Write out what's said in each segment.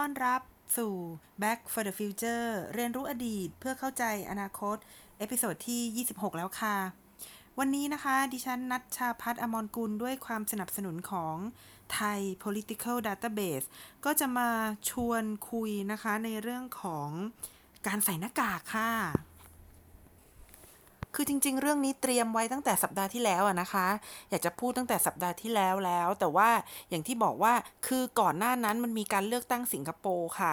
ยินดีต้อนรับสู่ Back for the Future เรียนรู้อดีตเพื่อเข้าใจอนาคต episode ที่ 26 แล้วค่ะ วันนี้นะคะ ดิฉันณัชชาภัทร อมรกุลด้วยความสนับสนุนของไทย political database ก็จะมาชวนคุยนะคะในเรื่องของการใส่หน้ากากค่ะ คือจริง ๆ เรื่องนี้เตรียมไว้ตั้งแต่สัปดาห์ที่แล้วอะนะคะ อยากจะพูดตั้งแต่สัปดาห์ที่แล้วแล้ว แต่ว่าอย่างที่บอกว่าคือก่อนหน้านั้นมันมีการเลือกตั้งสิงคโปร์ค่ะ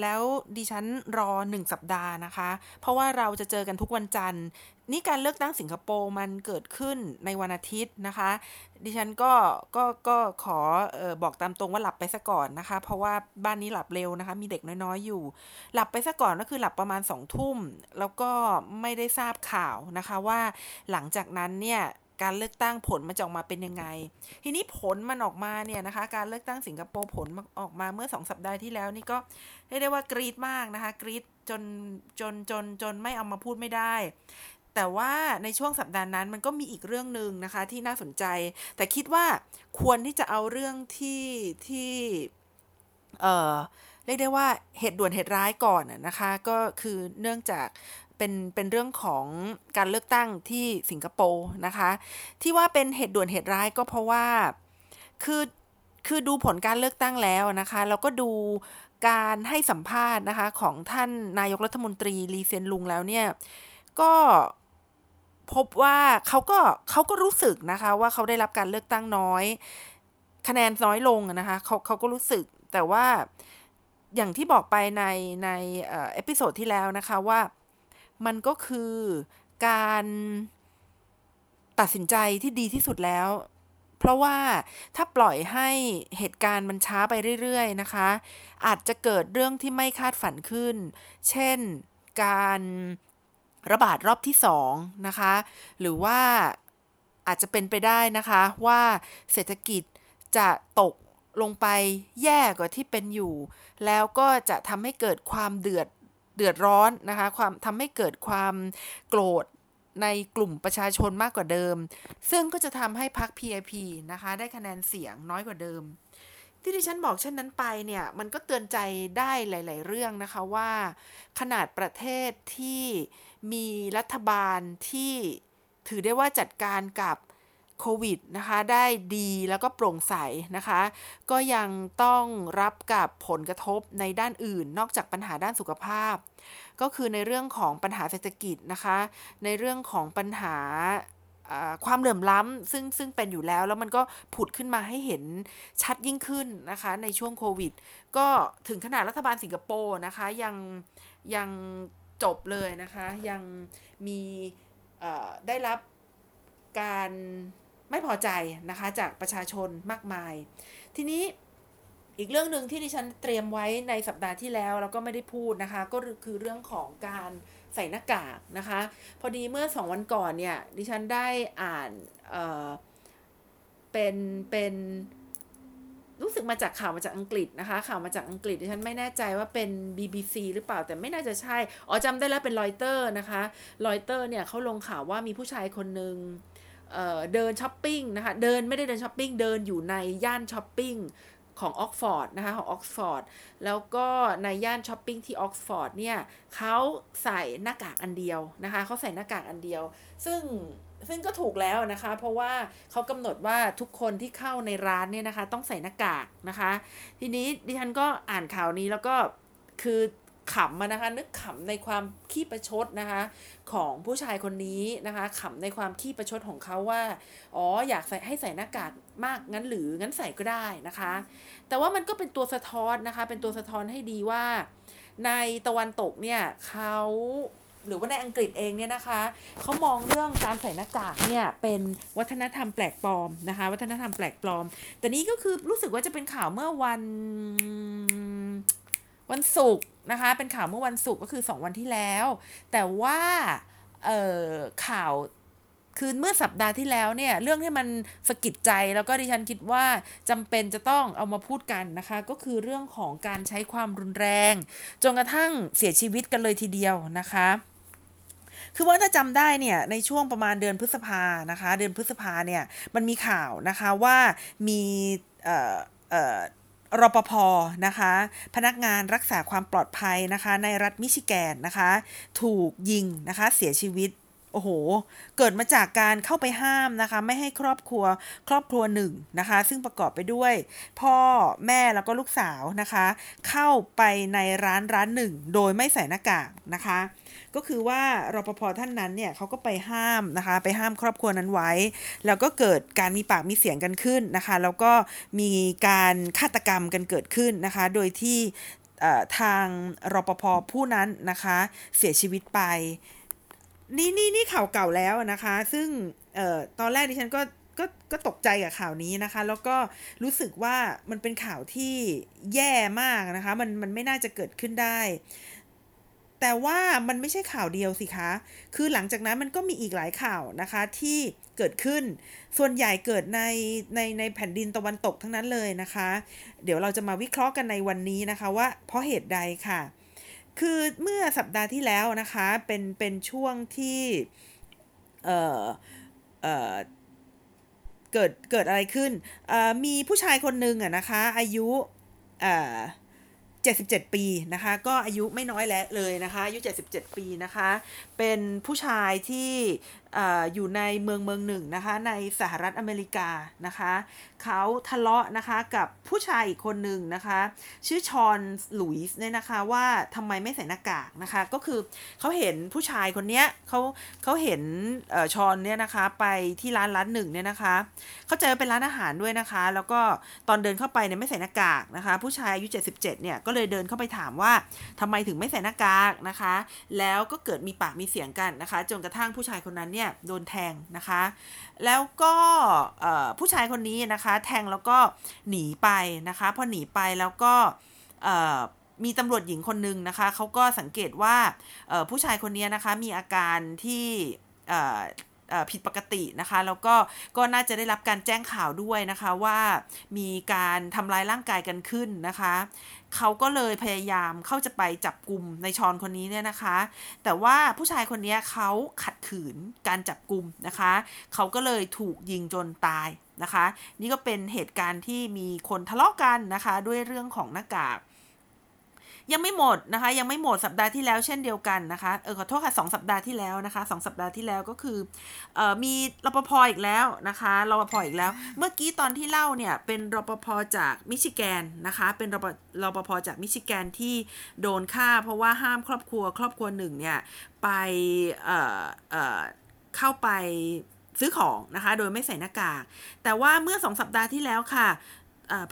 แล้วดิฉันรอหนึ่งสัปดาห์นะคะ เพราะว่าเราจะเจอกันทุกวันจันทร์ นี่การเลือกตั้งสิงคโปร์มันเกิดขึ้นในวันอาทิตย์นะคะ ดิฉันก็ก็ก็ขอออบอกตามตรงว่าหลับไปซะก่อนนะคะ เพราะว่าบ้านนี้หลับเร็วนะคะ มีเด็กน้อยๆอยู่ หลับไปซะก่อนก็คือหลับประมาณสองทุ่ม แล้วก็ไม่ได้ทราบข่าวนะคะว่าหลังจากนั้นเนี่ยการเลือกตั้งผลมันจะออกมาเป็นยังไง ทีนี้ผลมันออกมาเนี่ยนะคะ การเลือกตั้งสิงคโปร์ผลออกมาเมื่อสองสัปดาห์ที่แล้วนี่ก็เรียกได้ว่ากรีดมากนะคะ กรีดจนจนจนจนไม่เอามาพูดไม่ได้ แต่ว่าในช่วงสัปดาห์นั้นมันก็มีอีกเรื่องหนึ่งนะคะที่น่าสนใจ แต่คิดว่าควรที่จะเอาเรื่องที่ที่เอ่อเรียกได้ว่าเหตุด่วนเหตุร้ายก่อนนะคะ ก็คือเนื่องจากเป็นเป็นเรื่องของการเลือกตั้งที่สิงคโปร์นะคะ ที่ว่าเป็นเหตุด่วนเหตุร้ายก็เพราะว่าคือคือดูผลการเลือกตั้งแล้วนะคะแล้วก็ดูการให้สัมภาษณ์นะคะของท่านนายกรัฐมนตรีลีเซียนลุงแล้วเนี่ยก็ พบว่าเขาก็เขาก็รู้สึกนะคะว่าเขาได้รับการเลือกตั้งน้อย คะแนนน้อยลงนะคะเขาเขาก็รู้สึกแต่ว่าอย่างที่บอกไปในใน episode ที่แล้วนะคะว่ามันก็คือการตัดสินใจที่ดีที่สุดแล้ว เพราะว่าถ้าปล่อยให้เหตุการณ์มันช้าไปเรื่อยๆนะคะ อาจจะเกิดเรื่องที่ไม่คาดฝันขึ้น เช่นการ ระบาดรอบที่สองนะคะ หรือว่าอาจจะเป็นไปได้นะคะว่าเศรษฐกิจจะตกลงไปแย่กว่าที่เป็นอยู่ แล้วก็จะทำให้เกิดความเดือดเดือดร้อนนะคะ ความทำให้เกิดความโกรธในกลุ่มประชาชนมากกว่าเดิม ซึ่งก็จะทำให้พรรค PIP นะคะ ได้คะแนนเสียงน้อยกว่าเดิม ที่ดิฉันบอกเช่นนั้นไปเนี่ย มันก็เตือนใจได้หลาย ๆ เรื่องนะคะว่า ขนาดประเทศที่ มีรัฐบาลที่ถือได้ว่าจัดการกับโควิดนะคะ ได้ดีแล้วก็โปร่งใสนะคะ ก็ยังต้องรับกับผลกระทบในด้านอื่น นอกจากปัญหาด้านสุขภาพ ก็คือในเรื่องของปัญหาเศรษฐกิจนะคะ ในเรื่องของปัญหาความเหลื่อมล้ำซึ่งซึ่งเป็นอยู่แล้ว แล้วมันก็ผุดขึ้นมาให้เห็นชัดยิ่งขึ้นนะคะ ในช่วงโควิด ก็ถึงขนาดรัฐบาลสิงคโปร์นะคะ ยังยัง จบเลยนะคะ ยังมีได้รับการไม่พอใจนะคะจากประชาชนมากมาย ทีนี้อีกเรื่องหนึ่งที่ดิฉันเตรียมไว้ในสัปดาห์ที่แล้วแล้วก็ไม่ได้พูดนะคะ ก็คือเรื่องของการใส่หน้ากากนะคะ พอดีเมื่อสองวันก่อนเนี่ยดิฉันได้อ่านเเป็นเป็น รู้สึกมาจากข่าวมาจากอังกฤษนะคะ ข่าวมาจากอังกฤษดิฉันไม่แน่ใจว่าเป็น BBC หรือเปล่าแต่ไม่น่าจะใช่ อ๋อจำได้แล้วเป็นรอยเตอร์นะคะรอยเตอร์เนี่ยเขาลงข่าวว่ามีผู้ชายคนหนึ่งเดินช้อปปิ้งนะคะ เดินไม่ได้เดินช้อปปิ้ง เดินอยู่ในย่านช้อปปิ้งของออกซ์ฟอร์ดนะคะของออกซ์ฟอร์ดแล้วก็ในย่านช้อปปิ้งที่ออกซ์ฟอร์ดเนี่ยเขาใส่หน้ากากอันเดียวนะคะเขาใส่หน้ากากอันเดียว ซึ่ง ซึ่งก็ถูกแล้วนะคะ เพราะว่าเขากำหนดว่าทุกคนที่เข้าในร้านเนี่ยนะคะ ต้องใส่หน้ากากนะคะ ทีนี้ดิฉันก็อ่านข่าวนี้แล้วก็คือขำมานะคะ นึกขำในความขี้ประชดนะคะ ของผู้ชายคนนี้นะคะขำในความขี้ประชดของเขาว่า อ๋ออยากใส่ให้ใส่หน้ากากมากงั้นหรืองั้นใส่ก็ได้นะคะ แต่ว่ามันก็เป็นตัวสะท้อนนะคะ เป็นตัวสะท้อนให้ดีว่า ในตะวันตกเนี่ยเขา หรือว่าในอังกฤษเองเนี่ยนะคะเขามองเรื่องการใส่หน้ากากเนี่ยเป็นวัฒนธรรมแปลกปลอมนะคะ วัฒนธรรมแปลกปลอม แต่นี้ก็คือรู้สึกว่าจะเป็นข่าวเมื่อวันวันศุกร์นะคะ เป็นข่าวเมื่อวันศุกร์ก็คือ 2 วันที่แล้ว แต่ว่าเออข่าวคือเมื่อสัปดาห์ที่แล้วเนี่ยเรื่องที่มันสะกิดใจแล้วก็ดิฉันคิดว่าจำเป็นจะต้องเอามาพูดกันนะคะ ก็คือเรื่องของการใช้ความรุนแรง จนกระทั่งเสียชีวิตกันเลยทีเดียวนะคะ คือว่าถ้าจำได้เนี่ยในช่วงประมาณเดือนพฤษภานะคะ เดือนพฤษภาเนี่ยมันมีข่าวนะคะว่ามีเอ่อเอ่อรปภนะคะ พนักงานรักษาความปลอดภัยนะคะ ในรัฐมิชิแกนนะคะ ถูกยิงนะคะ เสียชีวิต โอ้โห เกิดมาจากการเข้าไปห้ามนะคะ ไม่ให้ครอบครัวครอบครัวหนึ่งนะคะ ซึ่งประกอบไปด้วย พ่อแม่แล้วก็ลูกสาวนะคะ เข้าไปในร้านร้านหนึ่ง โดยไม่ใส่หน้ากากนะคะ ก็คือว่ารปภท่านนั้นเนี่ยเขาก็ไปห้ามนะคะ ไปห้ามครอบครัวนั้นไว้ แล้วก็เกิดการมีปากมีเสียงกันขึ้นนะคะ แล้วก็มีการฆาตกรรมกันเกิดขึ้นนะคะ โดยที่ทางรปภผู้นั้นนะคะ เสียชีวิตไป นี่นี่นี่ข่าวเก่าแล้วนะคะ ซึ่งออตอนแรกดิฉันก็ก็ก็ตกใจกับข่าวนี้นะคะ แล้วก็รู้สึกว่ามันเป็นข่าวที่แย่มากนะคะ มันมันไม่น่าจะเกิดขึ้นได้ แต่ว่ามันไม่ใช่ข่าวเดียวสิคะ คือหลังจากนั้นมันก็มีอีกหลายข่าวนะคะที่เกิดขึ้น ส่วนใหญ่เกิดในในในแผ่นดินตะวันตกทั้งนั้นเลยนะคะ เดี๋ยวเราจะมาวิเคราะห์กันในวันนี้นะคะว่าเพราะเหตุใดค่ะ คือเมื่อสัปดาห์ที่แล้วนะคะเป็นเป็นช่วงที่เอ่อเอ่อเกิดเกิดอะไรขึ้นมีผู้ชายคนหนึ่งอะนะคะอายุเอ่า77 ปีนะคะก็อายุไม่น้อยแล้วเลยนะคะอายุ 77 ปีนะคะเป็นผู้ชายที่ อยู่ในเมืองเมืองหนึ่งนะคะในสหรัฐอเมริกานะคะเขาทะเลาะนะคะกับผู้ชายอีกคนหนึ่งนะคะชื่อชอนหลุยส์เนี่ยนะคะว่าทำไมไม่ใส่หน้ากากนะคะก็คือเขาเห็นผู้ชายคนเนี้ยเขาเขาเห็นชอนเนี่ยนะคะไปที่ร้านร้านหนึ่งเนี่ยนะคะเขาเจอเป็นร้านอาหารด้วยนะคะ แล้วก็ตอนเดินเข้าไปเนี่ยไม่ใส่หน้ากากนะคะผู้ชายอายุ 77เนี่ยก็เลยเดินเข้าไปถามว่าทำไมถึงไม่ใส่หน้ากากนะคะ แล้วก็เกิดมีปากมีเสียงกันนะคะ จนกระทั่งผู้ชายคนนั้นเนี่ยโดนแทงนะคะ แล้วก็ผู้ชายคนนี้นะคะแทงแล้วก็หนีไปนะคะพอหนีไปแล้วก็มีตำรวจหญิงคนหนึ่งนะคะเขาก็สังเกตว่าผู้ชายคนนี้นะคะมีอาการที่ผิดปกตินะคะ แล้วก็ก็น่าจะได้รับการแจ้งข่าวด้วยนะคะว่ามีการทำลายร่างกายกันขึ้นนะคะ เขาก็เลยพยายามเข้าจะไปจับกลุ่มในชอนคนนี้เนี่ยนะคะ แต่ว่าผู้ชายคนนี้เขาขัดขืนการจับกลุ่มนะคะ เขาก็เลยถูกยิงจนตายนะคะ นี่ก็เป็นเหตุการณ์ที่มีคนทะเลาะกันนะคะ ด้วยเรื่องของหน้ากาก ยังไม่หมดนะคะ ยังไม่หมดสัปดาห์ที่แล้วเช่นเดียวกันนะคะเออขอโทษค่ะสองสัปดาห์ที่แล้วนะคะสองสัปดาห์ที่แล้วก็คือเออมีรปภอีกแล้วนะคะรปภอีกแล้ว เมื่อกี้ตอนที่เล่าเนี่ยเป็นรปภจากมิชิแกนนะคะ เป็นรปรปภจากมิชิแกนที่โดนฆ่า เพราะว่าห้ามครอบครัวครอบครัวหนึ่งเนี่ยไปเออเออเข้าไปซื้อของนะคะ โดยไม่ใส่หน้ากาก แต่ว่าเมื่อสองสัปดาห์ที่แล้วค่ะ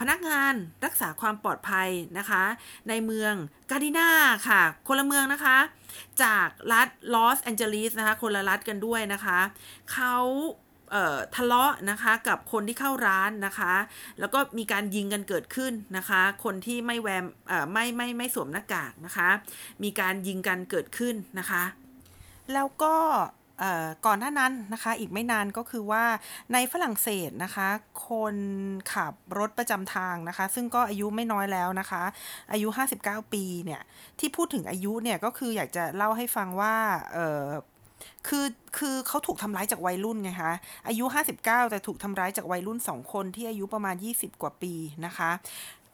พนักงานรักษาความปลอดภัยนะคะ ในเมืองกาดินาค่ะ คนละเมืองนะคะ จากรัฐลอสแอนเจลิสนะคะ คนละรัฐกันด้วยนะคะเขาทะเลาะนะคะกับคนที่เข้าร้านนะคะ แล้วก็มีการยิงกันเกิดขึ้นนะคะ คนที่ไม่แวมไม่ไม่ไม่สวมหน้ากากนะคะ มีการยิงกันเกิดขึ้นนะคะ แล้วก็ ก่อนหน้านั้นนะคะอีกไม่นานก็คือว่าในฝรั่งเศสนะคะ คนขับรถประจำทางนะคะ ซึ่งก็อายุไม่น้อยแล้วนะคะ อายุ 59 ปีเนี่ยที่พูดถึงอายุเนี่ยก็คืออยากจะเล่าให้ฟังว่าคือคือเขาถูกทำร้ายจากวัยรุ่นไงคะอายุ 59 แต่ถูกทำร้ายจากวัยรุ่น 2 คนที่อายุประมาณ 20 กว่าปีนะคะ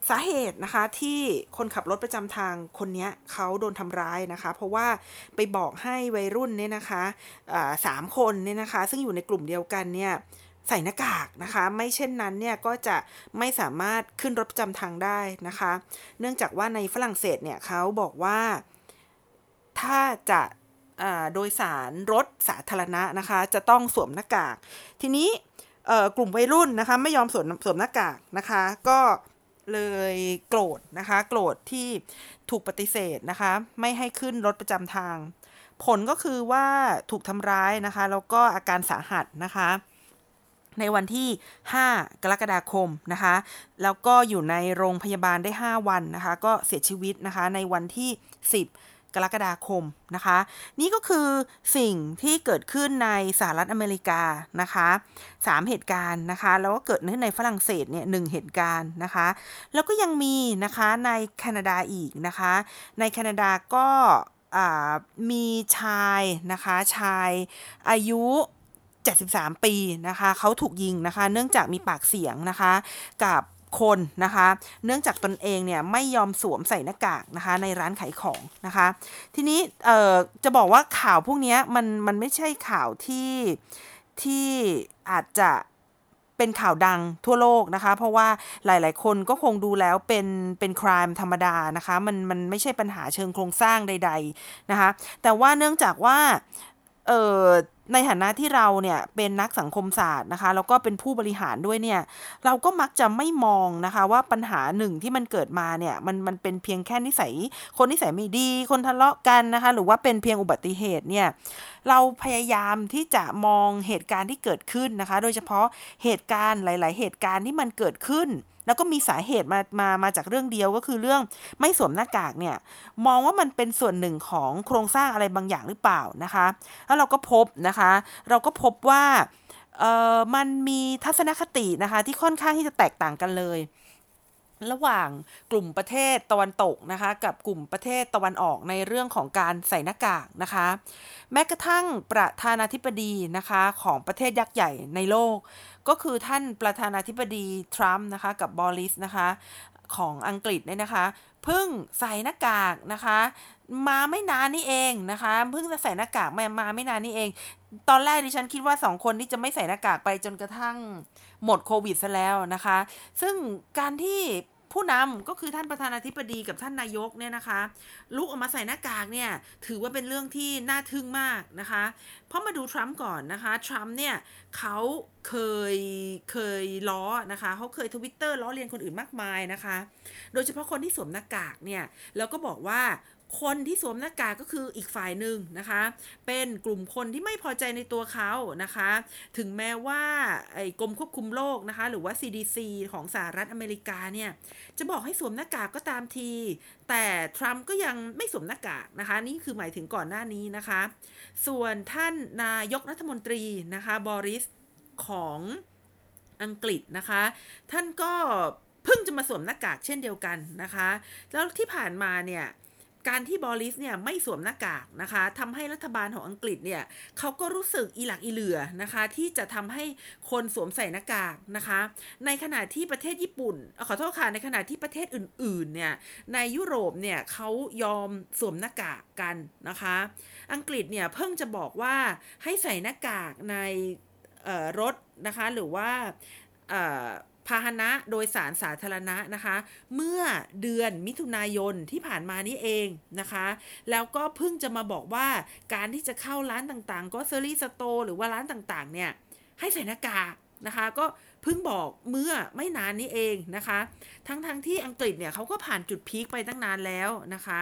สาเหตุนะคะที่คนขับรถประจำทางคนนี้เขาโดนทำร้ายนะคะ เพราะว่าไปบอกให้วัยรุ่นเนี่ยนะคะสามคนเนี่ยนะคะ ซึ่งอยู่ในกลุ่มเดียวกันเนี่ยใส่หน้ากากนะคะ ไม่เช่นนั้นเนี่ยก็จะไม่สามารถขึ้นรถประจำทางได้นะคะ เนื่องจากว่าในฝรั่งเศสเนี่ยเขาบอกว่าถ้าจะโดยสารรถสาธารณะนะคะ จะต้องสวมหน้ากาก ทีนี้กลุ่มวัยรุ่นนะคะ ไม่ยอมสวมสวมหน้ากากนะคะ ก็ เลยโกรธนะคะ โกรธที่ถูกปฏิเสธนะคะ ไม่ให้ขึ้นรถประจำทาง ผลก็คือว่าถูกทำร้ายนะคะ แล้วก็อาการสาหัสนะคะ ในวันที่ 5 กรกฎาคมนะคะ แล้วก็อยู่ในโรงพยาบาลได้ 5 วันนะคะ ก็เสียชีวิตนะคะ ในวันที่ 10 กรกฎาคมนะคะ นี่ก็คือสิ่งที่เกิดขึ้นในสหรัฐอเมริกานะคะสามเหตุการณ์นะคะ แล้วก็เกิดขึ้นในฝรั่งเศสเนี่ยหนึ่งเหตุการณ์นะคะ แล้วก็ยังมีนะคะในแคนาดาอีกนะคะ ในแคนาดาก็มีชายนะคะชายอายุ 73 ปีนะคะเขาถูกยิงนะคะ เนื่องจากมีปากเสียงนะคะกับ คนนะคะ เนื่องจากตนเองเนี่ยไม่ยอมสวมใส่หน้ากากนะคะในร้านขายของนะคะ ทีนี้เอ่อจะบอกว่าข่าวพวกนี้มันมันไม่ใช่ข่าวที่ที่อาจจะเป็นข่าวดังทั่วโลกนะคะ เพราะว่าหลายๆ คนก็คงดูแล้วเป็นเป็นครามธรรมดานะคะมันมันไม่ใช่ปัญหาเชิงโครงสร้างใด ๆนะคะ แต่ว่าเนื่องจากว่าเออ ในฐานะที่เราเนี่ยเป็นนักสังคมศาสตร์นะคะแล้วก็เป็นผู้บริหารด้วยเนี่ยเราก็มักจะไม่มองนะคะว่าปัญหาหนึ่งที่มันเกิดมาเนี่ยมันมันเป็นเพียงแค่นิสัย คนนิสัยไม่ดี คนทะเลาะกันนะคะหรือว่าเป็นเพียงอุบัติเหตุเนี่ยเราพยายามที่จะมองเหตุการณ์ที่เกิดขึ้นนะคะ โดยเฉพาะเหตุการณ์หลาย ๆ เหตุการณ์ที่มันเกิดขึ้น แล้วก็มีสาเหตุมามามาจากเรื่องเดียวก็คือเรื่องไม่สวมหน้ากากเนี่ยมองว่ามันเป็นส่วนหนึ่งของโครงสร้างอะไรบางอย่างหรือเปล่านะคะ แล้วเราก็พบนะคะ เราก็พบว่าเออมันมีทัศนคตินะคะ ที่ค่อนข้างที่จะแตกต่างกันเลย ระหว่างกลุ่มประเทศตะวันตกนะคะ กับกลุ่มประเทศตะวันออกในเรื่องของการใส่หน้ากากนะคะ แม้กระทั่งประธานาธิบดีนะคะของประเทศยักษ์ใหญ่ในโลก ก็คือท่านประธานาธิบดีทรัมป์นะคะกับบอริสนะคะของอังกฤษเนี่ยนะคะเพิ่งใส่หน้ากากนะคะ มาไม่นานนี่เองนะคะเพิ่งจะใส่หน้ากากมามาไม่นานนี่เอง ตอนแรกดิฉันคิดว่าสองคนที่จะไม่ใส่หน้ากากไปจนกระทั่งหมดโควิดซะแล้วนะคะ ซึ่งการที่ ผู้นำก็คือท่านประธานาธิบดีกับท่านนายกเนี่ยนะคะ ลุกออกมาใส่หน้ากากเนี่ยถือว่าเป็นเรื่องที่น่าทึ่งมากนะคะเพราะมาดูทรัมป์ก่อนนะคะทรัมป์เนี่ยเขาเคยเคยล้อนะคะเขาเคยทวิตเตอร์ล้อเลียนคนอื่นมากมายนะคะ โดยเฉพาะคนที่สวมหน้ากากเนี่ยแล้วก็บอกว่า คนที่สวมหน้ากากก็คืออีกฝ่ายหนึ่งนะคะ เป็นกลุ่มคนที่ไม่พอใจในตัวเขานะคะ ถึงแม้ว่าไอ้กรมควบคุมโรคนะคะ หรือว่า CDC ของสหรัฐอเมริกาเนี่ย จะบอกให้สวมหน้ากากก็ตามที แต่ทรัมป์ก็ยังไม่สวมหน้ากากนะคะ นี่คือหมายถึงก่อนหน้านี้นะคะ ส่วนท่านนายกรัฐมนตรีนะคะบอริสของอังกฤษนะคะ ท่านก็เพิ่งจะมาสวมหน้ากากเช่นเดียวกันนะคะ แล้วที่ผ่านมาเนี่ย การที่บอริสเนี่ยไม่สวมหน้ากากนะคะทำให้รัฐบาลของอังกฤษเนี่ยเขาก็รู้สึกอีหลักอีเหลือนะคะ ที่จะทำให้คนสวมใส่หน้ากากนะคะ ในขณะที่ประเทศญี่ปุ่นขอโทษค่ะในขณะที่ประเทศอื่นๆเนี่ยในยุโรปเนี่ยเขายอมสวมหน้ากากกันนะคะ อังกฤษเนี่ยเพิ่งจะบอกว่าให้ใส่หน้ากากในรถนะคะหรือว่า พาหนะโดยสารสาธารณะนะคะ เมื่อเดือนมิถุนายนที่ผ่านมานี้เองนะคะ แล้วก็เพิ่งจะมาบอกว่าการที่จะเข้าร้านต่างๆ ก็เซอรี่สโตหรือว่าร้านต่างๆ เนี่ย ให้ใส่หน้ากากนะคะก็เพิ่งบอกเมื่อไม่นานนี้เองนะคะ ทั้งๆทที่อังกฤษเนี่ยเขาก็ผ่านจุดพีคไปตั้งนานแล้วนะคะ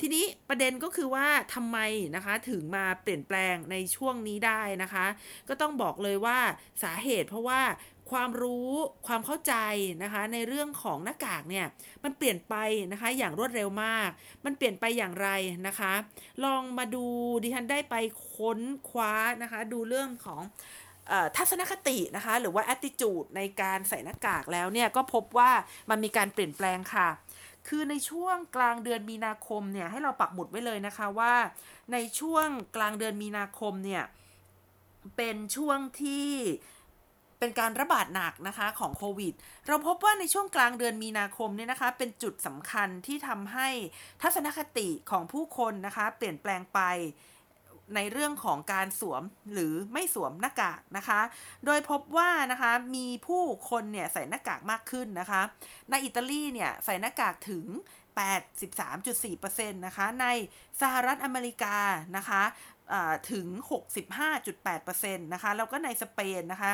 ทีนี้ประเด็นก็คือว่าทำไมนะคะถึงมาเปลี่ยนแปลงในช่วงนี้ได้นะคะ ก็ต้องบอกเลยว่าสาเหตุเพราะว่า ความรู้ความเข้าใจนะคะในเรื่องของหน้ากากเนี่ยมันเปลี่ยนไปนะคะอย่างรวดเร็วมาก มันเปลี่ยนไปอย่างไรนะคะ ลองมาดูดิฉันได้ไปค้นคว้านะคะดูเรื่องของทัศนคตินะคะหรือว่า attitude ในการใส่หน้ากากแล้วเนี่ยก็พบว่ามันมีการเปลี่ยนแปลงค่ะ คือในช่วงกลางเดือนมีนาคมเนี่ยให้เราปักหมุดไว้เลยนะคะว่าในช่วงกลางเดือนมีนาคมเนี่ยเป็นช่วงที่ เป็นการระบาดหนักนะคะของโควิด เราพบว่าในช่วงกลางเดือนมีนาคมเนี่ยนะคะ เป็นจุดสำคัญที่ทำให้ทัศนคติของผู้คนนะคะ เปลี่ยนแปลงไปในเรื่องของการสวมหรือไม่สวมหน้ากากนะคะ โดยพบว่านะคะมีผู้คนเนี่ยใส่หน้ากากมากขึ้นนะคะ ในอิตาลีเนี่ยใส่หน้ากากถึง 83.4%นะคะ ในสหรัฐอเมริกานะคะ ถึง 65.8%นะคะแล้วก็ในสเปนนะคะ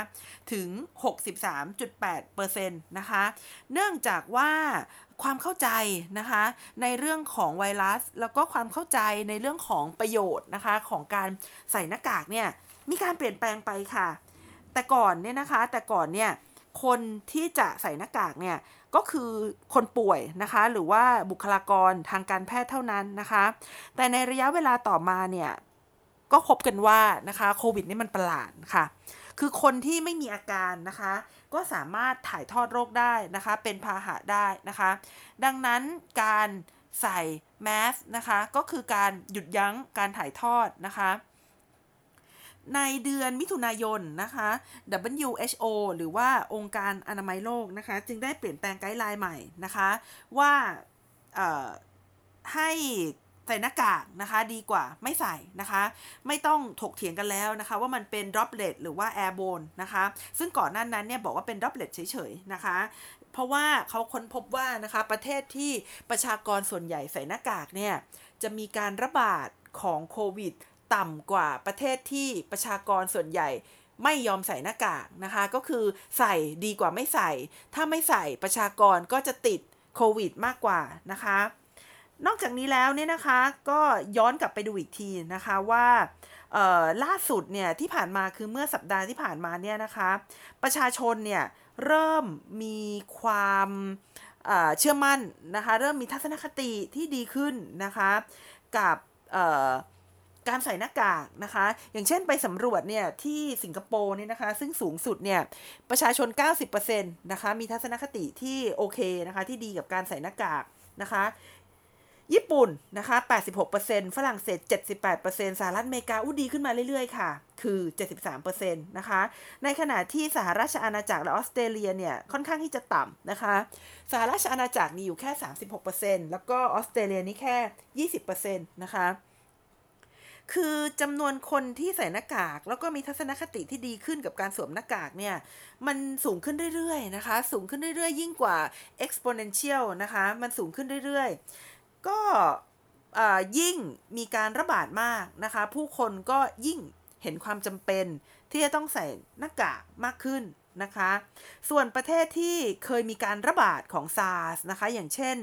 ถึง 63.8%นะคะเนื่องจากว่าความเข้าใจนะคะในเรื่องของไวรัส แล้วก็ความเข้าใจในเรื่องของประโยชน์นะคะของการใส่หน้ากากเนี่ยมีการเปลี่ยนแปลงไปค่ะ แต่ก่อนเนี่ยนะคะแต่ก่อนเนี่ยคนที่จะใส่หน้ากากเนี่ยก็คือคนป่วยนะคะหรือว่าบุคลากรทางการแพทย์เท่านั้นนะคะ แต่ในระยะเวลาต่อมาเนี่ย ก็พบกันว่านะคะโควิดนี่มันประหลาดค่ะ คือคนที่ไม่มีอาการนะคะ ก็สามารถถ่ายทอดโรคได้นะคะ เป็นพาหะได้นะคะ ดังนั้นการใส่แมสนะคะ ก็คือการหยุดยั้งการถ่ายทอดนะคะในเดือนมิถุนายนนะคะ WHO หรือว่าองค์การอนามัยโลกนะคะ จึงได้เปลี่ยนแปลงไกด์ไลน์ใหม่นะคะ ว่าให้ ใส่หน้ากากนะคะดีกว่าไม่ใส่นะคะ ไม่ต้องถกเถียงกันแล้วนะคะ ว่ามันเป็น droplet หรือว่า airborne นะคะ ซึ่งก่อนหน้านั้นเนี่ยบอกว่าเป็น droplet เฉยๆนะคะ เพราะว่าเขาค้นพบว่านะคะประเทศที่ประชากรส่วนใหญ่ใส่หน้ากากเนี่ยจะมีการระบาดของโควิด ต่ำกว่าประเทศที่ประชากรส่วนใหญ่ไม่ยอมใส่หน้ากากนะคะ ก็คือใส่ดีกว่าไม่ใส่ ถ้าไม่ใส่ประชากรก็จะติดโควิด มากกว่านะคะ นอกจากนี้แล้วเนี่ยนะคะก็ย้อนกลับไปดูอีกทีนะคะว่าล่าสุดเนี่ยที่ผ่านมาคือเมื่อสัปดาห์ที่ผ่านมาเนี่ยนะคะประชาชนเนี่ยเริ่มมีความเชื่อมั่นนะคะเริ่มมีทัศนคติที่ดีขึ้นนะคะกับการใส่หน้ากากนะคะ อย่างเช่นไปสำรวจเนี่ยที่สิงคโปร์เนี่ยนะคะ ซึ่งสูงสุดเนี่ยประชาชน 90%นะคะมีทัศนคติที่โอเคนะคะที่ดีกับการใส่หน้ากากนะคะ ญี่ปุ่นนะคะ 86%ฝรั่งเศส 78%สหรัฐอเมริกาอู้ดีขึ้นมาเรื่อยๆ ค่ะ คือ 73%นะคะ ในขณะที่สหราชอาณาจักรและออสเตรเลียเนี่ย ค่อนข้างที่จะต่ำนะคะ สหราชอาณาจักรมีอยู่แค่ 36%แล้วก็ออสเตรเลียนี่แค่ 20%นะคะ คือจำนวนคนที่ใส่หน้ากาก แล้วก็มีทัศนคติที่ดีขึ้นกับการสวมหน้ากากเนี่ย มันสูงขึ้นเรื่อยๆนะคะ สูงขึ้นเรื่อยๆ ยิ่งกว่า exponential นะคะ มันสูงขึ้นเรื่อยๆ ก็ยิ่งมีการระบาดมากนะคะ ผู้คนก็ยิ่งเห็นความจำเป็นที่จะต้องใส่หน้ากากมากขึ้นนะคะ ส่วนประเทศที่เคยมีการระบาดของซาร์สนะคะ อย่างเช่น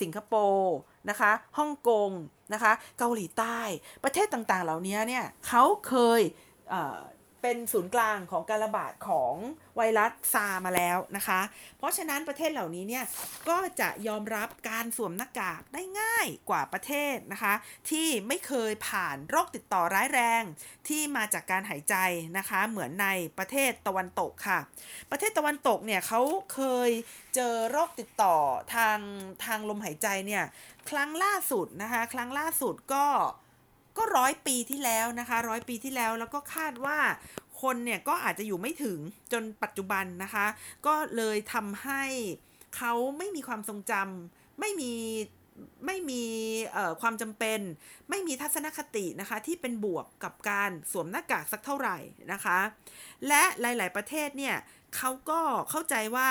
สิงคโปร์นะคะฮ่องกงนะคะ เกาหลีใต้ ประเทศต่างๆ เหล่านี้เนี่ยเขาเคย เป็นศูนย์กลางของการระบาดของไวรัสซามาแล้วนะคะ เพราะฉะนั้นประเทศเหล่านี้เนี่ยก็จะยอมรับการสวมหน้ากากได้ง่ายกว่าประเทศนะคะ ที่ไม่เคยผ่านโรคติดต่อร้ายแรง ที่มาจากการหายใจนะคะ เหมือนในประเทศตะวันตกค่ะ ประเทศตะวันตกเนี่ยเขาเคยเจอโรคติดต่อทางทางลมหายใจเนี่ยครั้งล่าสุดนะคะ ครั้งล่าสุดก็ ก็ร้อยปีที่แล้วนะคะร้อยปีที่แล้วแล้วก็คาดว่าคนเนี่ยก็อาจจะอยู่ไม่ถึงจนปัจจุบันนะคะ ก็เลยทำให้เขาไม่มีความทรงจำไม่มีไม่มีความจำเป็น ไม่มีทัศนคตินะคะที่เป็นบวกกับการสวมหน้ากากสักเท่าไหร่นะคะ และหลาย ๆ ประเทศเนี่ยเขาก็เข้าใจว่า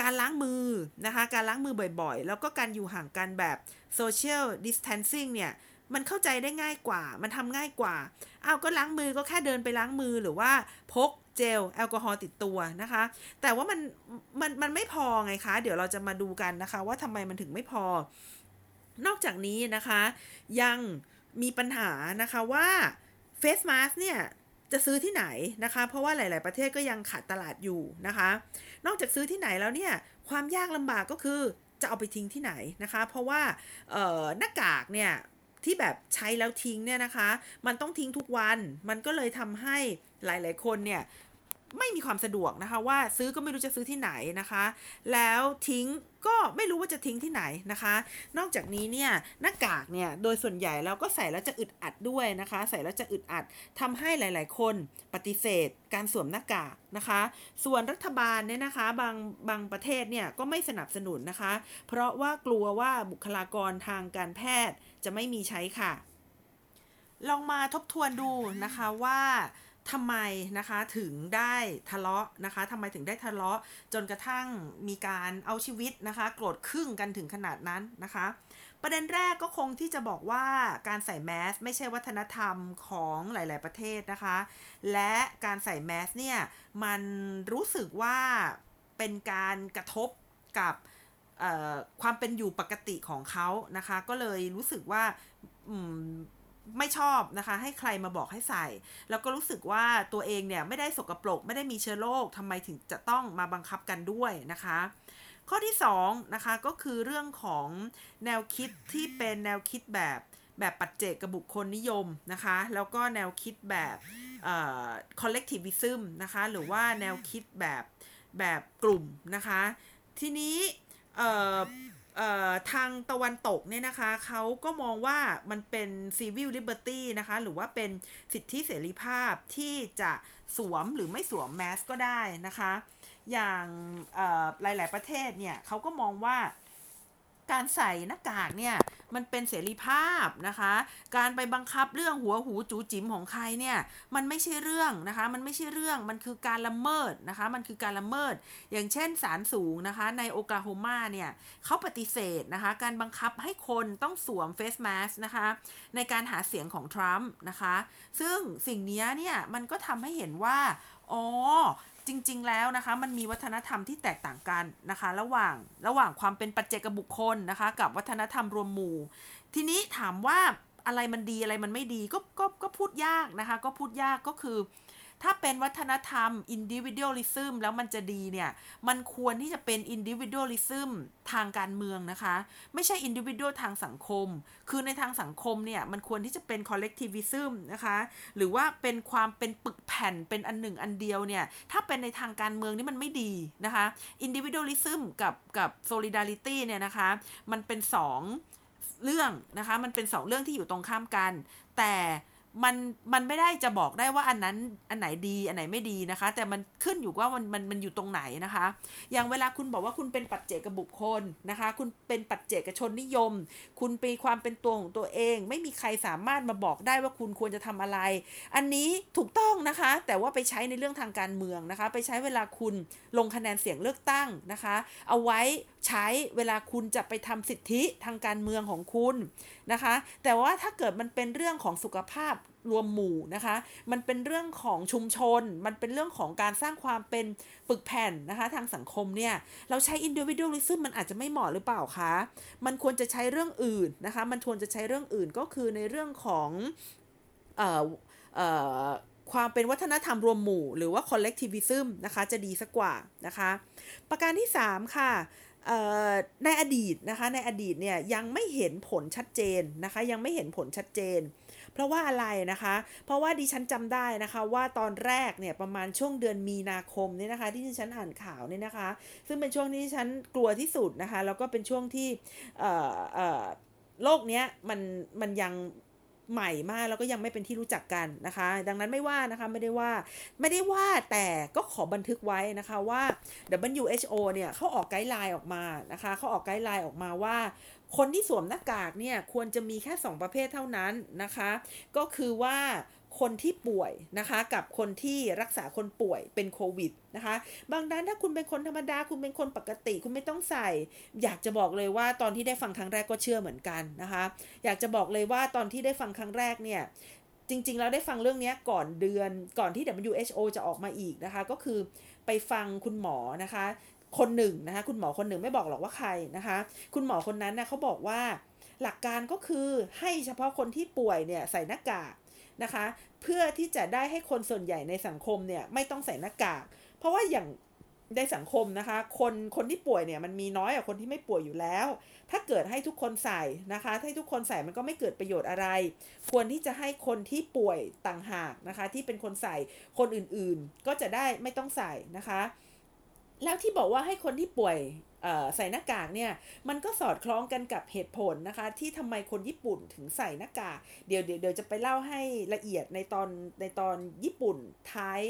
การล้างมือนะคะการล้างมือบ่อยๆ แล้วก็การอยู่ห่างกันแบบ social distancing เนี่ย มันเข้าใจได้ง่ายกว่า มันทำง่ายกว่า เอาก็ล้างมือก็แค่เดินไปล้างมือหรือว่าพกเจลแอลกอฮอล์ติดตัวนะคะ แต่ว่ามันมันมันไม่พอไงคะ เดี๋ยวเราจะมาดูกันนะคะ ว่าทำไมมันถึงไม่พอ นอกจากนี้นะคะ ยังมีปัญหานะคะว่าเฟสมาสเนี่ยจะซื้อที่ไหนนะคะ เพราะว่าหลาย ๆ ประเทศก็ยังขาดตลาดอยู่นะคะ นอกจากซื้อที่ไหนแล้วเนี่ย ความยากลำบากก็คือจะเอาไปทิ้งที่ไหนนะคะ เพราะว่าหน้ากากเนี่ย ที่แบบใช้แล้วทิ้งเนี่ยนะคะ มันต้องทิ้งทุกวัน มันก็เลยทำให้หลาย ๆ คนเนี่ย ไม่มีความสะดวกนะคะ ว่าซื้อก็ไม่รู้จะซื้อที่ไหนนะคะ แล้วทิ้งก็ไม่รู้ว่าจะทิ้งที่ไหนนะคะ นอกจากนี้เนี่ยหน้ากากเนี่ยโดยส่วนใหญ่แล้วก็ใส่แล้วจะอึดอัดด้วยนะคะ ใส่แล้วจะอึดอัดทำให้หลาย ๆ คนปฏิเสธ การสวมหน้ากากนะคะ ส่วนรัฐบาลเนี่ยนะคะบางบางประเทศเนี่ยก็ไม่สนับสนุนนะคะ เพราะว่ากลัวว่าบุคลากรทางการแพทย์จะไม่มีใช้ค่ะ ลองมาทบทวนดูนะคะว่า ทำไมนะคะถึงได้ทะเลาะนะคะทำไมถึงได้ทะเลาะจนกระทั่งมีการเอาชีวิตนะคะ โกรธครึ่งกันถึงขนาดนั้นนะคะ ประเด็นแรกก็คงที่จะบอกว่าการใส่แมสไม่ใช่วัฒนธรรมของหลาย ๆ ประเทศนะคะ และการใส่แมสเนี่ยมันรู้สึกว่าเป็นการกระทบกับความเป็นอยู่ปกติของเขานะคะ ก็เลยรู้สึกว่า ไม่ชอบนะคะ ให้ใครมาบอกให้ใส่ แล้วก็รู้สึกว่าตัวเองเนี่ยไม่ได้สกรปรก ไม่ได้มีเชื้อโรคทำไมถึงจะต้องมาบังคับกันด้วยนะคะ ข้อที่2นะคะก็คือเรื่องของแนวคิดที่เป็นแนวคิดแบบแบบปัจเจกกับบุคคลนิยมนะคะ แล้วก็แนวคิดแบบ collectivism นะคะ หรือว่าแนวคิดแบบแบบกลุ่มนะคะ ทีนี้ ทางตะวันตกเนี่ยนะคะเขาก็มองว่ามันเป็น civil liberty นะคะ หรือว่าเป็นสิทธิเสรีภาพที่จะสวมหรือไม่สวมแมสก็ได้นะคะ อย่างหลาย ๆ ประเทศเนี่ยเขาก็มองว่า การใส่หน้ากากเนี่ยมันเป็นเสรีภาพนะคะ การไปบังคับเรื่องหัวหูจูจิ๋มของใครเนี่ยมันไม่ใช่เรื่องนะคะ มันไม่ใช่เรื่องมันคือการละเมิดนะคะ มันคือการละเมิด อย่างเช่นศาลสูงนะคะ ในโอกลาโฮมาเนี่ยเขาปฏิเสธนะคะ การบังคับให้คนต้องสวมเฟสแมสนะคะ ในการหาเสียงของทรัมป์นะคะ ซึ่งสิ่งนี้เนี่ยมันก็ทำให้เห็นว่าอ๋อ จริง ๆ แล้วนะคะ มันมีวัฒนธรรมที่แตกต่างกันนะคะ ระหว่างระหว่างความเป็นปัจเจกบุคคลนะคะ กับวัฒนธรรมรวมหมู่ ทีนี้ถามว่าอะไรมันดีอะไรมันไม่ดีก็ก็ก็พูดยากนะคะ ก็พูดยากก็คือ ถ้าเป็นวัฒนธรรม individualism แล้วมันจะดีเนี่ย มันควรที่จะเป็น individualism ทางการเมืองนะคะ ไม่ใช่ individual ทางสังคม คือในทางสังคมเนี่ย มันควรที่จะเป็น collectivism นะคะ หรือว่าเป็นความเป็นปึกแผ่นเป็นอันหนึ่งอันเดียวเนี่ย ถ้าเป็นในทางการเมืองนี่มันไม่ดีนะคะ individualism กับกับ solidarity เนี่ยนะคะ มันเป็นสองเรื่องนะคะ มันเป็นสองเรื่องที่อยู่ตรงข้ามกัน แต่ มันมันไม่ได้จะบอกได้ว่าอันนั้นอันไหนดีอันไหนไม่ดีนะคะ แต่มันขึ้นอยู่ว่ามันมันมันอยู่ตรงไหนนะคะ อย่างเวลาคุณบอกว่าคุณเป็นปัจเจกบุคคลนะคะ คุณเป็นปัจเจกชนนิยม คุณปีความเป็นตัวของตัวเอง ไม่มีใครสามารถมาบอกได้ว่าคุณควรจะทำอะไร อันนี้ถูกต้องนะคะ แต่ว่าไปใช้ในเรื่องทางการเมืองนะคะ ไปใช้เวลาคุณลงคะแนนเสียงเลือกตั้งนะคะ เอาไว้ ใช้เวลาคุณจะไปทำสิทธิทางการเมืองของคุณนะคะ แต่ว่าถ้าเกิดมันเป็นเรื่องของสุขภาพรวมหมู่นะคะ มันเป็นเรื่องของชุมชน มันเป็นเรื่องของการสร้างความเป็นปึกแผ่นนะคะทางสังคมเนี่ย เราใช้ individualism มันอาจจะไม่เหมาะหรือเปล่าคะ มันควรจะใช้เรื่องอื่นนะคะ มันควรจะใช้เรื่องอื่นก็คือในเรื่องของเอ่อเอ่อความเป็นวัฒนธรรมรวมหมู่ หรือว่า collectivism นะคะ จะดีสักกว่านะคะ ประการที่ 3 ค่ะ ในอดีตนะคะในอดีตเนี่ยยังไม่เห็นผลชัดเจนนะคะยังไม่เห็นผลชัดเจน เพราะว่าอะไรนะคะ เพราะว่าดิฉันจำได้นะคะว่าตอนแรกเนี่ยประมาณช่วงเดือนมีนาคมเนี่ยนะคะที่ดิฉันอ่านข่าวเนี่ยนะคะ ซึ่งเป็นช่วงที่ดิฉันกลัวที่สุดนะคะแล้วก็เป็นช่วงที่โลกเนี้ยมันมันยัง ใหม่มากแล้วก็ยังไม่เป็นที่รู้จักกันนะคะ ดังนั้นไม่ว่านะคะไม่ได้ว่าไม่ได้ว่าแต่ก็ขอบันทึกไว้นะคะว่า WHO เนี่ยเขาออกไกด์ไลน์ออกมานะคะเขาออกไกด์ไลน์ออกมาว่าคนที่สวมหน้ากากเนี่ยควรจะมีแค่ 2 ประเภทเท่านั้นนะคะ ก็คือว่า คนที่ป่วยนะคะกับคนที่รักษาคนป่วยเป็นโควิดนะคะ บางด้านถ้าคุณเป็นคนธรรมดาคุณเป็นคนปกติคุณไม่ต้องใส่ อยากจะบอกเลยว่าตอนที่ได้ฟังครั้งแรกก็เชื่อเหมือนกันนะคะ อยากจะบอกเลยว่าตอนที่ได้ฟังครั้งแรกเนี่ยจริงๆเราได้ฟังเรื่องนี้ก่อนเดือนก่อนที่ WHO จะออกมาอีกนะคะ ก็คือไปฟังคุณหมอนะคะ คนหนึ่งนะคะ คุณหมอคนหนึ่งไม่บอกหรอกว่าใครนะคะ คุณหมอคนนั้นนะเขาบอกว่าหลักการก็คือให้เฉพาะคนที่ป่วยเนี่ยใส่หน้ากาก นะคะ เพื่อที่จะได้ให้คนส่วนใหญ่ในสังคมเนี่ยไม่ต้องใส่หน้ากาก เพราะว่าอย่างในสังคมนะคะ คนคนที่ป่วยเนี่ยมันมีน้อยกว่าคนที่ไม่ป่วยอยู่แล้ว ถ้าเกิดให้ทุกคนใส่นะคะให้ทุกคนใส่มันก็ไม่เกิดประโยชน์อะไร ควรที่จะให้คนที่ป่วยต่างหากนะคะ ที่เป็นคนใส่คนอื่นๆ ก็จะได้ไม่ต้องใส่นะคะ แล้วที่บอกว่าให้คนที่ป่วยใส่หน้ากากเนี่ยมันก็สอดคล้องกันกับเหตุผลนะคะ ที่ทำไมคนญี่ปุ่นถึงใส่หน้ากากเดี๋ยวเดี๋ยวเดี๋ยวจะไปเล่าให้ละเอียดในตอนในตอนญี่ปุ่นท้าย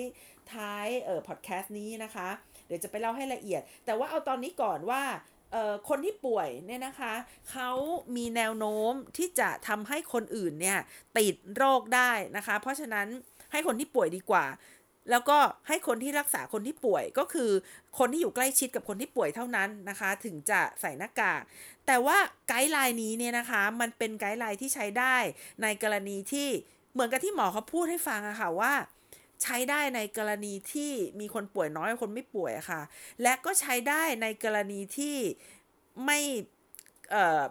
ท้ายเอ่อพอดแคสต์นี้นะคะ เดี๋ยวจะไปเล่าให้ละเอียด แต่ว่าเอาตอนนี้ก่อนว่าคนที่ป่วยเนี่ยนะคะเขามีแนวโน้มที่จะทำให้คนอื่นเนี่ยติดโรคได้นะคะ เพราะฉะนั้นให้คนที่ป่วยดีกว่า แล้วก็ให้คนที่รักษาคนที่ป่วยก็คือคนที่อยู่ใกล้ชิดกับคนที่ป่วยเท่านั้นนะคะ ถึงจะใส่หน้ากาก แต่ว่า guideline นี้เนี่ยนะคะ มันเป็น guideline ที่ใช้ได้ในกรณีที่เหมือนกับที่หมอเขาพูดให้ฟังอะค่ะว่าใช้ได้ในกรณีที่มีคนป่วยน้อยคนไม่ป่วยเยอะค่ะ และก็ใช้ได้ในกรณีที่ไม่เอ่อ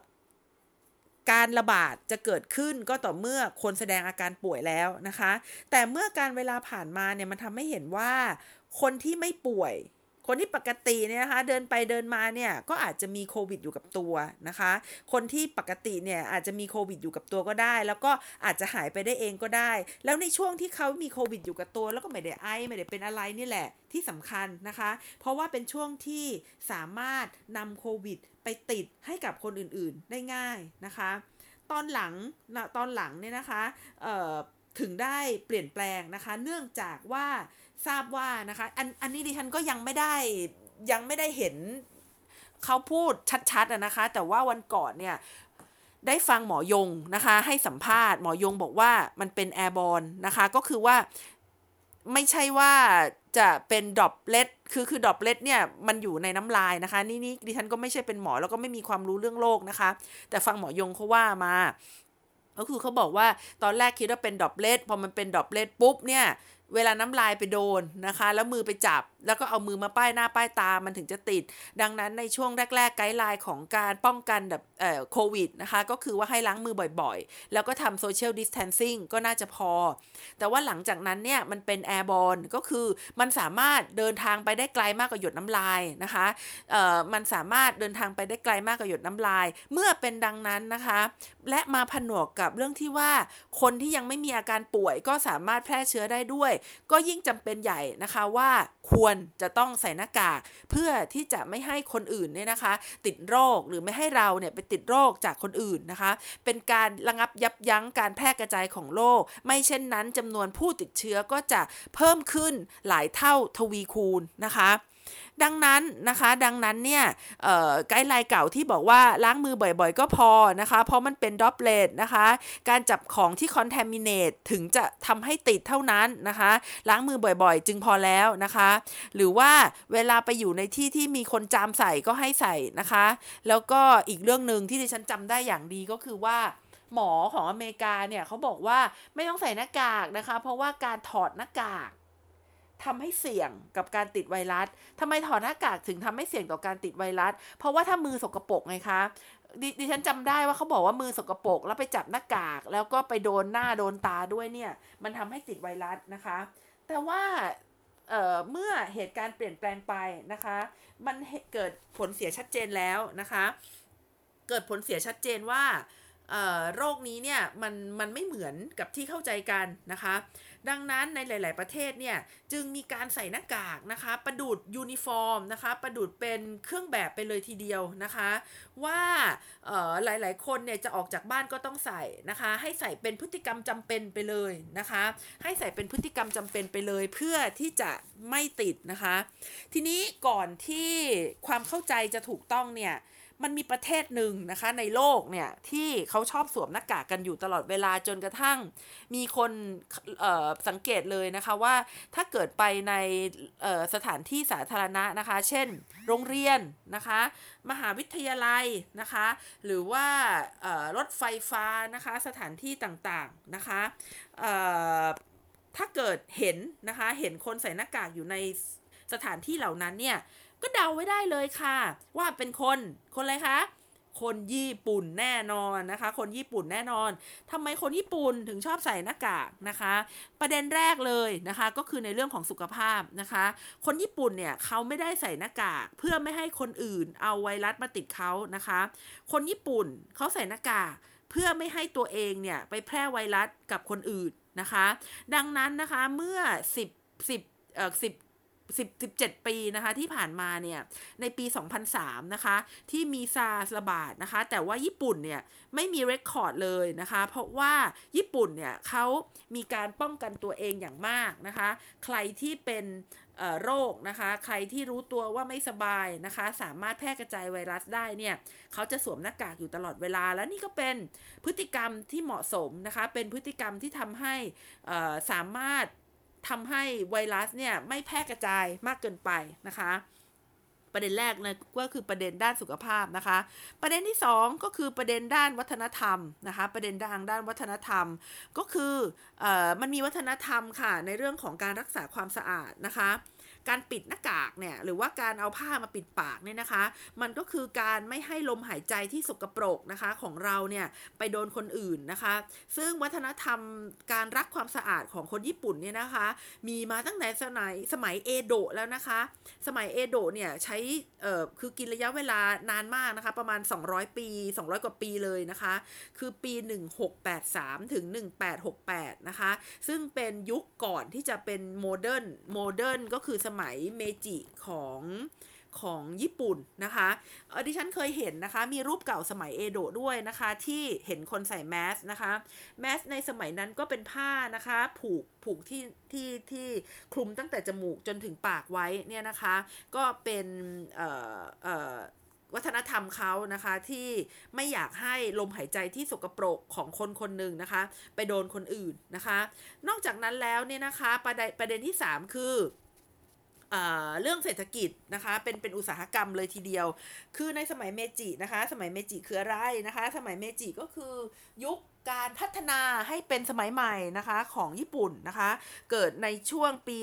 การระบาดจะเกิดขึ้นก็ต่อเมื่อคนแสดงอาการป่วยแล้วนะคะ แต่เมื่อการเวลาผ่านมาเนี่ยมันทำให้เห็นว่าคนที่ไม่ป่วย คนที่ปกติเนี่ยนะคะเดินไปเดินมาเนี่ยก็อาจจะมีโควิดอยู่กับตัวนะคะ คนที่ปกติเนี่ยอาจจะมีโควิดอยู่กับตัวก็ได้ แล้วก็อาจจะหายไปได้เองก็ได้ แล้วในช่วงที่เขามีโควิดอยู่กับตัว แล้วก็ไม่ได้ไอไม่ได้เป็นอะไรนี่แหละที่สำคัญนะคะ เพราะว่าเป็นช่วงที่สามารถนำโควิดไปติดให้กับคนอื่นๆได้ง่ายนะคะ ตอนหลังตอนหลังเนี่ยนะคะถึงได้เปลี่ยนแปลงนะคะ เนื่องจากว่า ทราบว่านะคะอันอันนี้ดิฉันก็ยังไม่ได้ยังไม่ได้เห็นเขาพูดชัดๆนะคะ แต่ว่าวันก่อนเนี่ยได้ฟังหมอยงนะคะ ให้สัมภาษณ์หมอยงบอกว่ามันเป็นแอร์บอลนะคะ ก็คือว่าไม่ใช่ว่าจะเป็น droplet คือคือ droplet เนี่ยมันอยู่ในน้ำลายนะคะ นี่นี่ดิฉันก็ไม่ใช่เป็นหมอแล้วก็ไม่มีความรู้เรื่องโรคนะคะ แต่ฟังหมอยงเขาว่ามาก็คือเขาบอกว่าตอนแรกคิดว่าเป็น droplet พอมันเป็น droplet ปุ๊บเนี่ย เวลาน้ำลายไปโดนนะคะ แล้วมือไปจับ แล้วก็เอามือมาป้ายหน้าป้ายตามันถึงจะติด ดังนั้นในช่วงแรก ๆ guideline ของการป้องกันแบบโควิดนะคะ ก็คือว่าให้ล้างมือบ่อยๆ แล้วก็ทำ social distancing ก็น่าจะพอ แต่ว่าหลังจากนั้นเนี่ย มันเป็นแอร์บอลก็คือมันสามารถเดินทางไปได้ไกลมากกว่าหยดน้ำลายนะคะมันสามารถเดินทางไปได้ไกลมากกว่าหยดน้ำลาย เมื่อเป็นดังนั้นนะคะ และมาผนวกกับเรื่องที่ว่า คนที่ยังไม่มีอาการป่วยก็สามารถแพร่เชื้อได้ด้วย ก็ยิ่งจำเป็นใหญ่นะคะว่าควรจะต้องใส่หน้ากาก เพื่อที่จะไม่ให้คนอื่นเนี่ยนะคะ ติดโรคหรือไม่ให้เราเนี่ยไปติดโรคจากคนอื่นนะคะ เป็นการระงับยับยั้งการแพร่กระจายของโรคไม่เช่นนั้นจำนวนผู้ติดเชื้อก็จะเพิ่มขึ้นหลายเท่าทวีคูณนะคะ ดังนั้นนะคะดังนั้นเนี่ย guideline เก่าที่บอกว่าล้างมือบ่อยๆ ก็พอนะคะ เพราะมันเป็น droplet นะคะ การจับของที่ contaminate ถึงจะทำให้ติดเท่านั้นนะคะ ล้างมือบ่อยๆ จึงพอแล้วนะคะ หรือว่าเวลาไปอยู่ในที่ที่มีคนจามใส่ก็ให้ใส่นะคะ แล้วก็อีกเรื่องหนึ่งที่ดิฉันจำได้อย่างดีก็คือว่าหมอของอเมริกาเนี่ยเขาบอกว่าไม่ต้องใส่หน้ากากนะคะ เพราะว่าการถอดหน้ากาก ทำให้เสี่ยงกับการติดไวรัสทำไมถอดหน้ากากถึงทำให้เสี่ยงต่อการติดไวรัส เพราะว่าถ้ามือสกปรกไงคะดดิฉันจำได้ว่าเขาบอกว่ามือสกปรกแล้วไปจับหน้ากาก แล้วก็ไปโดนหน้าโดนตาด้วยเนี่ย มันทำให้ติดไวรัสนะคะ แต่ว่าเเมื่อเหตุการณ์เปลี่ยนแปลงไปนะคะ มันเกิดผลเสียชัดเจนแล้วนะคะ เกิดผลเสียชัดเจนว่าโรคนี้เนี่ยมันมันไม่เหมือนกับที่เข้าใจกันนะคะ ดังนั้นในหลาย ๆ ประเทศเนี่ยจึงมีการใส่หน้ากากนะคะ ประดุดยูนิฟอร์มนะคะ ประดุจเป็นเครื่องแบบไปเลยทีเดียวนะคะ ว่าหลาย ๆ คนเนี่ยจะออกจากบ้านก็ต้องใส่นะคะ ให้ใส่เป็นพฤติกรรมจำเป็นไปเลยนะคะ ให้ใส่เป็นพฤติกรรมจำเป็นไปเลย เพื่อที่จะไม่ติดนะคะ ทีนี้ก่อนที่ความเข้าใจจะถูกต้องเนี่ย มันมีประเทศหนึ่งนะคะในโลกเนี่ยที่เขาชอบสวมหน้ากากกันอยู่ตลอดเวลาจนกระทั่ง มีคนสังเกตเลยนะคะว่าถ้าเกิดไปในสถานที่สาธารณะนะคะ เช่น โรงเรียนนะคะ มหาวิทยาลัยนะคะ หรือว่ารถไฟฟ้านะคะ สถานที่ต่างๆนะคะถ้าเกิดเห็นนะคะเห็นคนใส่หน้ากากอยู่ในสถานที่เหล่านั้นเนี่ย ก็เดาไว้ได้เลยค่ะ ว่าเป็นคนคนอะไรคะคนญี่ปุ่นแน่นอนนะคะ คนญี่ปุ่นแน่นอนทำไมคนญี่ปุ่นถึงชอบใส่หน้ากากนะคะ ประเด็นแรกเลยนะคะ ก็คือในเรื่องของสุขภาพนะคะ คนญี่ปุ่นเนี่ยเขาไม่ได้ใส่หน้ากากเพื่อไม่ให้คนอื่นเอาไวรัสมาติดเขานะคะ คนญี่ปุ่นเขาใส่หน้ากากเพื่อไม่ให้ตัวเองเนี่ยไปแพร่ไวรัสกับคนอื่นนะคะ ดังนั้นนะคะเมื่อ 10 10เอ่อ10 10 17 ปีนะคะที่ผ่านมาเนี่ยในปี 2003 นะคะ ที่มีซาร์ระบาดนะคะ แต่ว่าญี่ปุ่นเนี่ยไม่มีเรคคอร์ดเลยนะคะ เพราะว่าญี่ปุ่นเนี่ยเขามีการป้องกันตัวเองอย่างมากนะคะ ใครที่เป็นโรคนะคะ ใครที่รู้ตัวว่าไม่สบายนะคะ สามารถแพร่กระจายไวรัสได้เนี่ยเขาจะสวมหน้ากากอยู่ตลอดเวลา และนี่ก็เป็นพฤติกรรมที่เหมาะสมนะคะ เป็นพฤติกรรมที่ทำให้สามารถ ทำให้ไวรัสเนี่ยไม่แพร่กระจายมากเกินไปนะคะ ประเด็นแรกนะก็คือประเด็นด้านสุขภาพนะคะ ประเด็นที่ 2 ก็คือประเด็นด้านวัฒนธรรมนะคะ ประเด็นทางด้านวัฒนธรรม ก็คืออมันมีวัฒนธรรมค่ะในเรื่องของการรักษาความสะอาดนะคะ การปิดหน้ากากเนี่ยหรือว่าการเอาผ้ามาปิดปากเนี่ยนะคะ มันก็คือการไม่ให้ลมหายใจที่สกปรกนะคะของเราเนี่ยไปโดนคนอื่นนะคะ ซึ่งวัฒนธรรมการรักความสะอาดของคนญี่ปุ่นเนี่ยนะคะ มีมาตั้งแต่สมัยสมัยเอโดะแล้วนะคะ สมัยเอโดะเนี่ยใช้เอ่อคือกินระยะเวลานานมากนะคะ ประมาณ 200 ปี 200 กว่าปีเลยนะคะ คือปี 1683 ถึง 1868 นะคะ ซึ่งเป็นยุคก่อนที่จะเป็นโมเดิร์นmodern ก็คือสมัยเมจิของของญี่ปุ่นนะคะเออดิฉันเคยเห็นนะคะ มีรูปเก่าสมัยเอโดะด้วยนะคะ ที่เห็นคนใส่แมสนะคะ แมสในสมัยนั้นก็เป็นผ้านะคะ ผูกผูกที่ที่ที่คลุมตั้งแต่จมูกจนถึงปากไว้เนี่ยนะคะ ก็เป็นเอ่อเอ่อวัฒนธรรมเขานะคะที่ไม่อยากให้ลมหายใจที่สกปรกของคนคนหนึ่งนะคะ ไปโดนคนอื่นนะคะ นอกจากนั้นแล้วเนี่ยนะคะประเด็นประเด็นที่ 3 คือ เรื่องเศรษฐกิจนะคะ เป็นเป็นอุตสาหกรรมเลยทีเดียว คือในสมัยเมจินะคะ สมัยเมจิคืออะไรนะคะ สมัยเมจิก็คือยุค การพัฒนาให้เป็นสมัยใหม่นะคะของญี่ปุ่นนะคะ เกิดในช่วงปี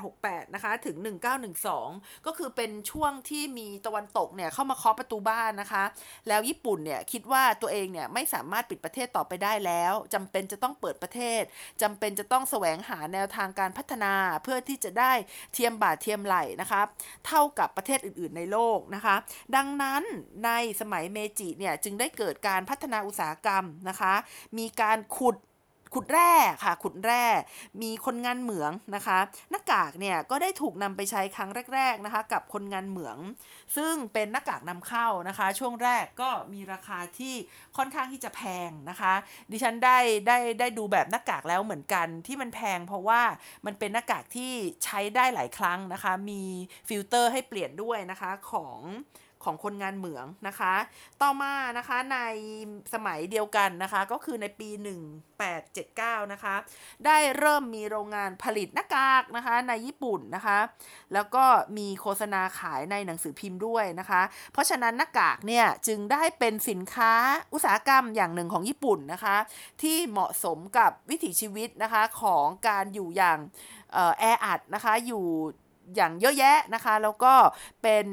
1868 นะคะ ถึง 1912 ก็คือเป็นช่วงที่มีตะวันตกเนี่ยเข้ามาเคาะประตูบ้านนะคะ แล้วญี่ปุ่นเนี่ยคิดว่าตัวเองเนี่ยไม่สามารถปิดประเทศต่อไปได้แล้วจำเป็นจะต้องเปิดประเทศจำเป็นจะต้องแสวงหาแนวทางการพัฒนาเพื่อที่จะได้เทียมบาทเทียมไหลนะคะเท่ากับประเทศอื่น ๆ ในโลกนะคะ ดังนั้นในสมัยเมจิเนี่ยจึงได้เกิดการพัฒนาอุตสาหกรรมนะคะมีการขุดขุดแร่ค่ะขุดแร่ มีคนงานเหมืองนะคะ หน้ากากเนี่ยก็ได้ถูกนำไปใช้ครั้งแรก ๆนะคะ กับคนงานเหมือง ซึ่งเป็นหน้ากากนำเข้านะคะ ช่วงแรกก็มีราคาที่ค่อนข้างที่จะแพงนะคะ ดิฉันได้ได้ได้ดูแบบหน้ากากแล้วเหมือนกันที่มันแพง เพราะว่ามันเป็นหน้ากากที่ใช้ได้หลายครั้งนะคะ มีฟิลเตอร์ให้เปลี่ยนด้วยนะคะของ ของคนงานเหมืองนะคะ ต่อมานะคะในสมัยเดียวกันนะคะ ก็คือในปี 1879 นะคะ ได้เริ่มมีโรงงานผลิตหน้ากากนะคะในญี่ปุ่นนะคะ แล้วก็มีโฆษณาขายในหนังสือพิมพ์ด้วยนะคะ เพราะฉะนั้นหน้ากากเนี่ยจึงได้เป็นสินค้าอุตสาหกรรมอย่างหนึ่งของญี่ปุ่นนะคะ ที่เหมาะสมกับวิถีชีวิตนะคะของการอยู่อย่างแออัดนะคะอยู่ อย่างเยอะแยะนะคะ แล้วก็เป็น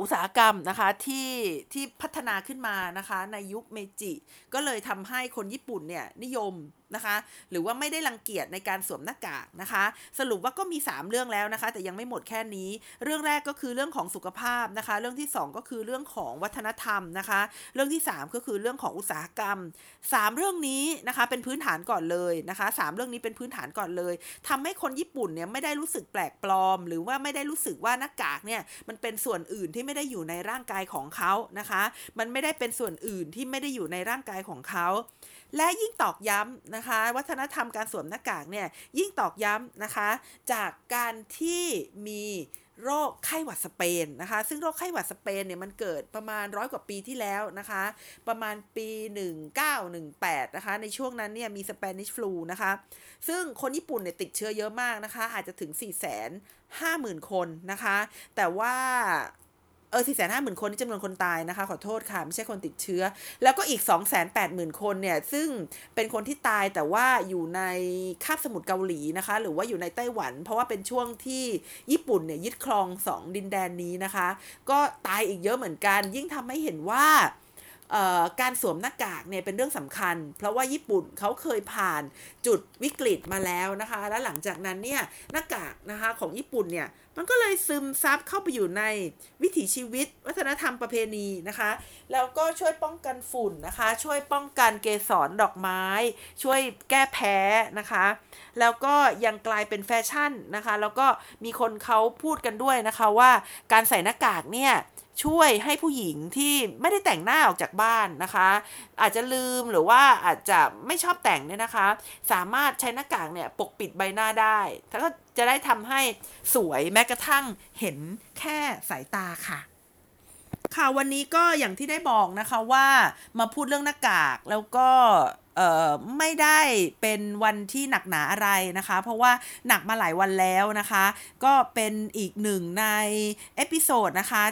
อุตสาหกรรมนะคะที่ที่พัฒนาขึ้นมานะคะในยุคเมจิ ก็เลยทำให้คนญี่ปุ่นเนี่ยนิยม นะคะ หรือว่าไม่ได้รังเกียจในการสวมหน้ากากนะคะ สรุปว่าก็มี 3 เรื่องแล้วนะคะ แต่ยังไม่หมดแค่นี้ เรื่องแรกก็คือเรื่องของสุขภาพนะคะ เรื่องที่ 2 ก็คือเรื่องของวัฒนธรรมนะคะ เรื่องที่ 3 ก็คือเรื่องของอุตสาหกรรม 3 เรื่องนี้นะคะเป็นพื้นฐานก่อนเลยนะคะ 3 เรื่องนี้เป็นพื้นฐานก่อนเลยทำให้คนญี่ปุ่นเนี่ยไม่ได้รู้สึกแปลกปลอม หรือว่าไม่ได้รู้สึกว่าหน้ากากเนี่ยมันเป็นส่วนอื่นที่ไม่ได้อยู่ในร่างกายของเขานะคะ มันไม่ได้เป็นส่วนอื่นที่ไม่ได้อยู่ในร่างกายของเขา และยิ่งตอกย้ำนะคะ วัฒนธรรมการสวมหน้ากากเนี่ยยิ่งตอกย้ำนะคะ จากการที่มีโรคไข้หวัดสเปนนะคะ ซึ่งโรคไข้หวัดสเปนเนี่ยมันเกิดประมาณร้อยกว่าปีที่แล้วนะคะ ประมาณปี 1918 นะคะ ในช่วงนั้นเนี่ยมีสเปนิชฟลูนะคะ ซึ่งคนญี่ปุ่นเนี่ยติดเชื้อเยอะมากนะคะ อาจจะถึง 4 5 0 0 0 0 คนนะคะ แต่ว่า เออสี่แสนห้าหมื่นคนนี่จำนวนคนตายนะคะ ขอโทษค่ะ ไม่ใช่คนติดเชื้อ แล้วก็อีกสองแสนแปดหมื่นคนเนี่ย ซึ่งเป็นคนที่ตายแต่ว่าอยู่ในคาบสมุทรเกาหลีนะคะ หรือว่าอยู่ในไต้หวัน เพราะว่าเป็นช่วงที่ญี่ปุ่นเนี่ยยึดครองสองดินแดนนี้นะคะ ก็ตายอีกเยอะเหมือนกัน ยิ่งทำให้เห็นว่า การสวมหน้ากากเนี่ยเป็นเรื่องสำคัญ เพราะว่าญี่ปุ่นเขาเคยผ่านจุดวิกฤตมาแล้วนะคะ แล้วหลังจากนั้นเนี่ยหน้ากากนะคะของญี่ปุ่นเนี่ยมันก็เลยซึมซับเข้าไปอยู่ในวิถีชีวิต วัฒนธรรมประเพณีนะคะแล้วก็ช่วยป้องกันฝุ่นนะคะ ช่วยป้องกันเกสรดอกไม้ ช่วยแก้แพ้นะคะ แล้วก็ยังกลายเป็นแฟชั่นนะคะ แล้วก็มีคนเขาพูดกันด้วยนะคะว่าการใส่หน้ากากเนี่ย ช่วยให้ผู้หญิงที่ไม่ได้แต่งหน้าออกจากบ้านนะคะ อาจจะลืมหรือว่าอาจจะไม่ชอบแต่งเนี่ยนะคะ สามารถใช้หน้ากากเนี่ยปกปิดใบหน้าได้แล้วก็จะได้ทำให้สวยแม้กระทั่งเห็นแค่สายตาค่ะค่ะวันนี้ก็อย่างที่ได้บอกนะคะว่ามาพูดเรื่องหน้ากากแล้วก็ไม่ได้เป็นวันที่หนักหนาอะไรนะคะ เพราะว่าหนักมาหลายวันแล้วนะคะ ก็เป็นอีกหนึ่งใน episode นะคะ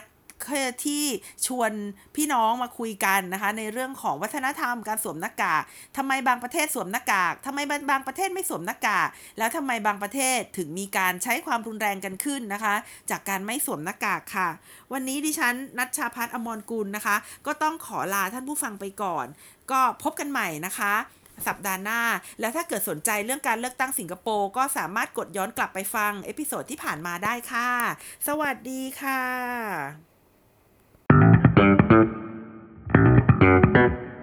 ที่ชวนพี่น้องมาคุยกันนะคะ ในเรื่องของวัฒนธรรมการสวมหน้ากากทำไมบางประเทศสวมหน้ากากทำไมบางประเทศไม่สวมหน้ากากแล้วทำไมบางประเทศถึงมีการใช้ความรุนแรงกันขึ้นนะคะ จากการไม่สวมหน้ากากค่ะ วันนี้ดิฉันณัชชาภัทร อมรกุลนะคะ ก็ต้องขอลาท่านผู้ฟังไปก่อน ก็พบกันใหม่นะคะสัปดาห์หน้า แล้วถ้าเกิดสนใจเรื่องการเลือกตั้งสิงคโปร์ก็สามารถกดย้อนกลับไปฟัง episode ที่ผ่านมาได้ค่ะ สวัสดีค่ะ Thank you.